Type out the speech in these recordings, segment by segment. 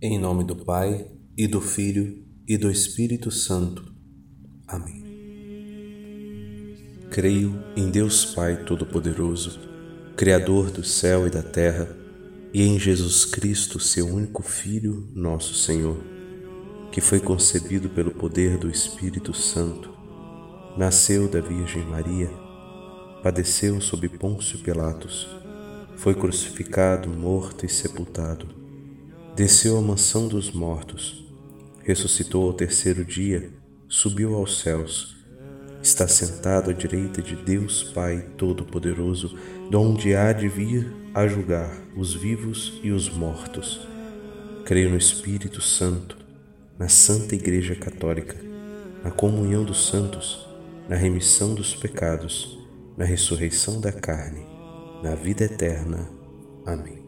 Em nome do Pai, e do Filho, e do Espírito Santo. Amém. Creio em Deus Pai Todo-Poderoso, Criador do céu e da terra, e em Jesus Cristo, seu único Filho, nosso Senhor, que foi concebido pelo poder do Espírito Santo, nasceu da Virgem Maria, padeceu sob Pôncio Pilatos, foi crucificado, morto e sepultado, desceu à mansão dos mortos, ressuscitou ao terceiro dia, subiu aos céus, está sentado à direita de Deus Pai Todo-Poderoso, donde há de vir a julgar os vivos e os mortos. Creio no Espírito Santo, na Santa Igreja Católica, na comunhão dos santos, na remissão dos pecados, na ressurreição da carne na vida eterna. Amém.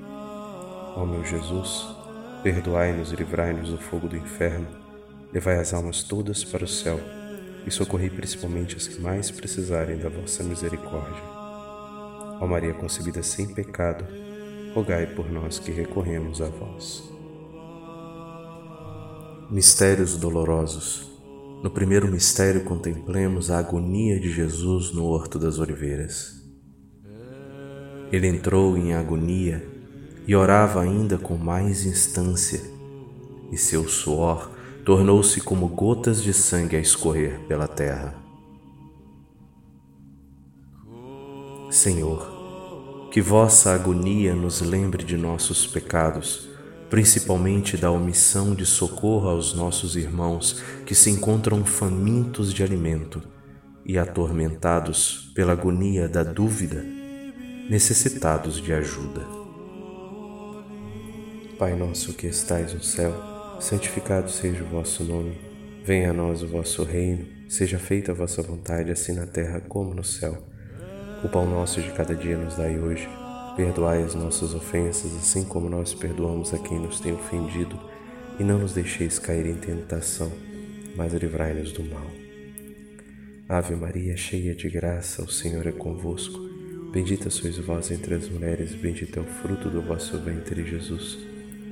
Ó meu Jesus, perdoai-nos e livrai-nos do fogo do inferno, levai as almas todas para o céu e socorrei principalmente as que mais precisarem da vossa misericórdia. Ó Maria concebida sem pecado, rogai por nós que recorremos a vós. Mistérios dolorosos. No primeiro mistério contemplemos a agonia de Jesus no Horto das Oliveiras. Ele entrou em agonia e orava ainda com mais instância, e seu suor tornou-se como gotas de sangue a escorrer pela terra. Senhor, que vossa agonia nos lembre de nossos pecados, principalmente da omissão de socorro aos nossos irmãos que se encontram famintos de alimento e atormentados pela agonia da dúvida necessitados de ajuda. Pai nosso que estais no céu, santificado seja o vosso nome. Venha a nós o vosso reino, seja feita a vossa vontade, assim na terra como no céu. O pão nosso de cada dia nos dai hoje. Perdoai as nossas ofensas, assim como nós perdoamos a quem nos tem ofendido, e não nos deixeis cair em tentação, mas livrai-nos do mal. Ave Maria, cheia de graça, o Senhor é convosco. Bendita sois vós entre as mulheres, bendito é o fruto do vosso ventre, Jesus.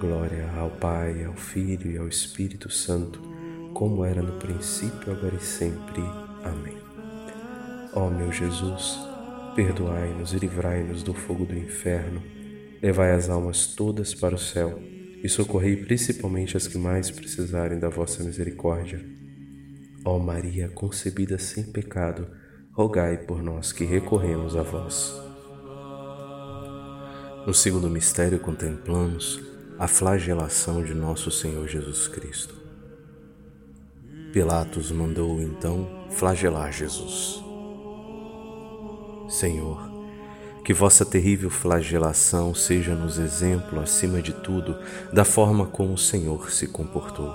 Glória ao Pai, ao Filho e ao Espírito Santo, como era no princípio, agora e sempre. Amém. Ó meu Jesus, perdoai-nos e livrai-nos do fogo do inferno, levai as almas todas para o céu e socorrei principalmente as que mais precisarem da vossa misericórdia. Ó Maria concebida sem pecado, rogai por nós que recorremos a vós. No segundo mistério contemplamos a flagelação de nosso Senhor Jesus Cristo. Pilatos mandou então flagelar Jesus. Senhor, que vossa terrível flagelação seja-nos exemplo, acima de tudo, da forma como o Senhor se comportou.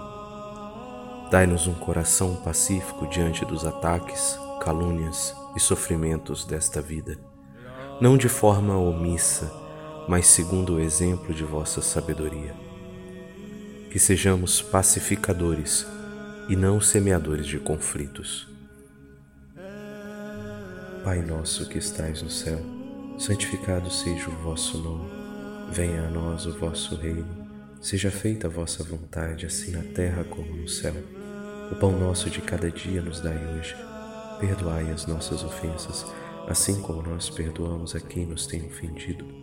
Dai-nos um coração pacífico diante dos ataques, calúnias e sofrimentos desta vida, não de forma omissa, mas segundo o exemplo de vossa sabedoria. Que sejamos pacificadores e não semeadores de conflitos. Pai nosso que estais no céu, santificado seja o vosso nome. Venha a nós o vosso reino. Seja feita a vossa vontade, assim na terra como no céu. O pão nosso de cada dia nos dai hoje. Perdoai as nossas ofensas, assim como nós perdoamos a quem nos tem ofendido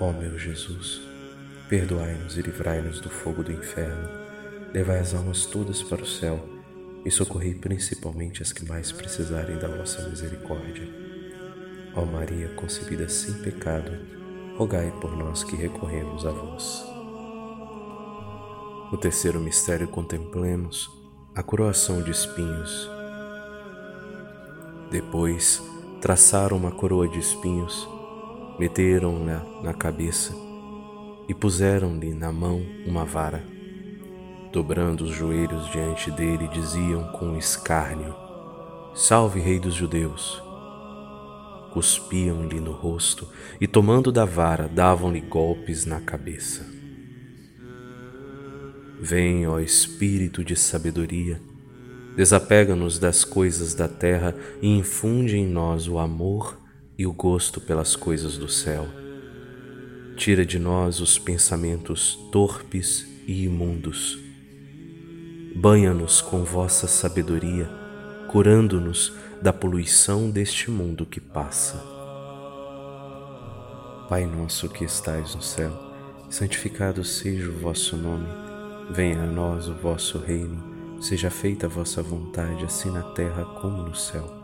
Ó meu Jesus, perdoai-nos e livrai-nos do fogo do inferno, levai as almas todas para o céu e socorrei principalmente as que mais precisarem da vossa misericórdia. Ó Maria concebida sem pecado, rogai por nós que recorremos a vós. O terceiro mistério contemplemos a coroação de espinhos. Depois traçaram uma coroa de espinhos, meteram-na na cabeça e puseram-lhe na mão uma vara dobrando os joelhos diante dele, diziam com escárnio: Salve, Rei dos Judeus! Cuspiam-lhe no rosto e, tomando da vara, davam-lhe golpes na cabeça. Vem, ó Espírito de sabedoria, desapega-nos das coisas da terra e infunde em nós o amor e o gosto pelas coisas do céu. Tira de nós os pensamentos torpes e imundos Banha-nos com vossa sabedoria, curando-nos da poluição deste mundo que passa. Pai nosso que estais no céu, santificado seja o vosso nome. Venha a nós o vosso reino. Seja feita a vossa vontade, assim na terra como no céu.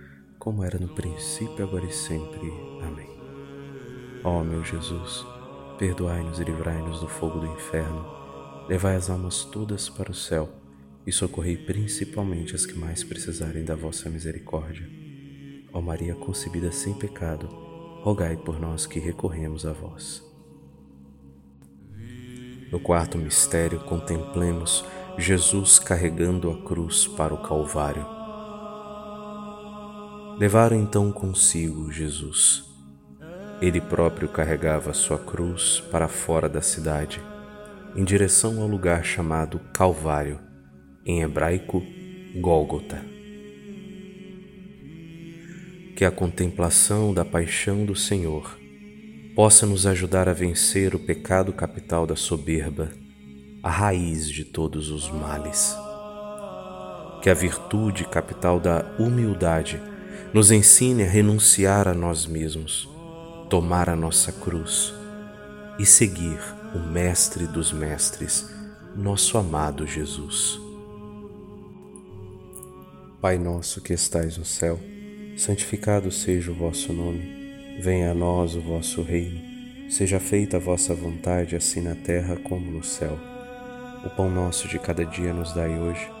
como era no princípio, agora e sempre. Amém. Ó meu Jesus, perdoai-nos e livrai-nos do fogo do inferno, levai as almas todas para o céu e socorrei principalmente as que mais precisarem da vossa misericórdia. Ó Maria concebida sem pecado, rogai por nós que recorremos a vós. No quarto mistério, contemplemos Jesus carregando a cruz para o Calvário. Levaram então consigo Jesus. Ele próprio carregava sua cruz para fora da cidade, em direção ao lugar chamado Calvário, em hebraico Gólgota. Que a contemplação da paixão do Senhor possa nos ajudar a vencer o pecado capital da soberba a raiz de todos os males. Que a virtude capital da humildade nos ensine a renunciar a nós mesmos, tomar a nossa cruz e seguir o Mestre dos Mestres, nosso amado Jesus. Pai nosso que estais no céu, santificado seja o vosso nome, venha a nós o vosso reino, seja feita a vossa vontade, assim na terra como no céu. O pão nosso de cada dia nos dai hoje.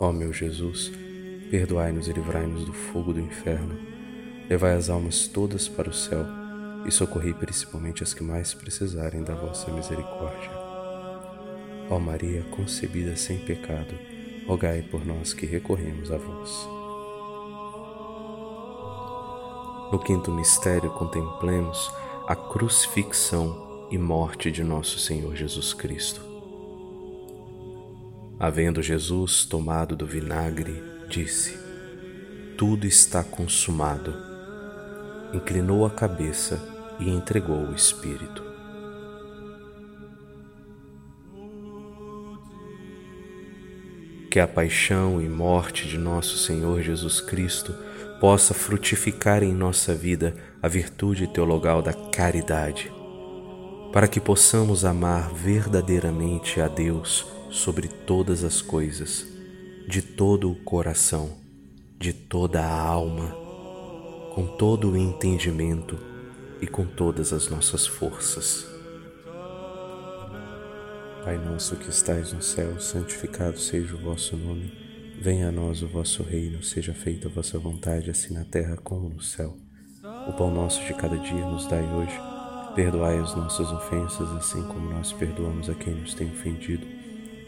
Ó meu Jesus, perdoai-nos e livrai-nos do fogo do inferno, levai as almas todas para o céu e socorrei principalmente as que mais precisarem da vossa misericórdia. Ó Maria, concebida sem pecado, rogai por nós que recorremos a vós. No quinto mistério, contemplemos a crucifixão e morte de nosso Senhor Jesus Cristo. Havendo Jesus tomado do vinagre, disse: tudo está consumado. Inclinou a cabeça e entregou o Espírito. Que a paixão e morte de nosso Senhor Jesus Cristo possa frutificar em nossa vida a virtude teologal da caridade, para que possamos amar verdadeiramente a Deus sobre todas as coisas, de todo o coração, de toda a alma, com todo o entendimento e com todas as nossas forças. Pai nosso que estais no céu, santificado seja o vosso nome. Venha a nós o vosso reino, seja feita a vossa vontade, assim na terra como no céu. O pão nosso de cada dia nos dai hoje. Perdoai as nossas ofensas, assim como nós perdoamos a quem nos tem ofendido.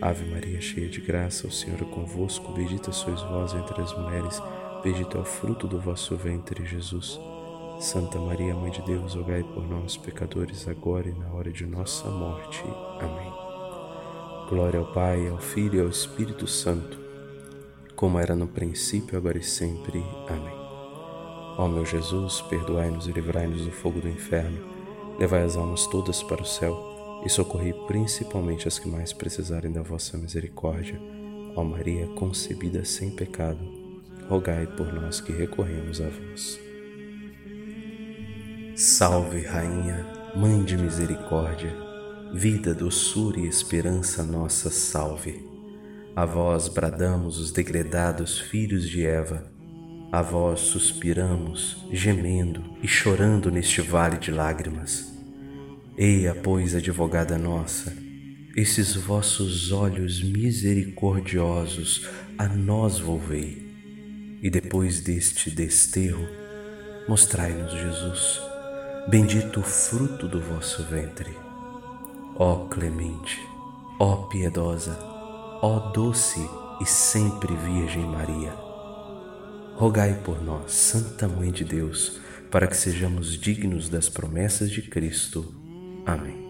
Ave Maria, cheia de graça, o Senhor é convosco. Bendita sois vós entre as mulheres, bendito é o fruto do vosso ventre, Jesus. Santa Maria, Mãe de Deus, rogai por nós, pecadores, agora e na hora de nossa morte. Amém. Glória ao Pai, ao Filho e ao Espírito Santo, como era no princípio, agora e sempre. Amém. Ó meu Jesus, perdoai-nos e livrai-nos do fogo do inferno, levai as almas todas para o céu e socorrei principalmente as que mais precisarem da vossa misericórdia. Ó Maria, concebida sem pecado, rogai por nós que recorremos a vós. Salve, Rainha, Mãe de Misericórdia vida, doçura e esperança nossa salve. A vós bradamos os degredados filhos de Eva, a vós suspiramos, gemendo e chorando neste vale de lágrimas. Eia, pois, advogada nossa, esses vossos olhos misericordiosos a nós volvei, e depois deste desterro, mostrai-nos Jesus, bendito o fruto do vosso ventre. Ó clemente, ó piedosa, ó doce e sempre Virgem Maria, rogai por nós, Santa Mãe de Deus, para que sejamos dignos das promessas de Cristo. Amém.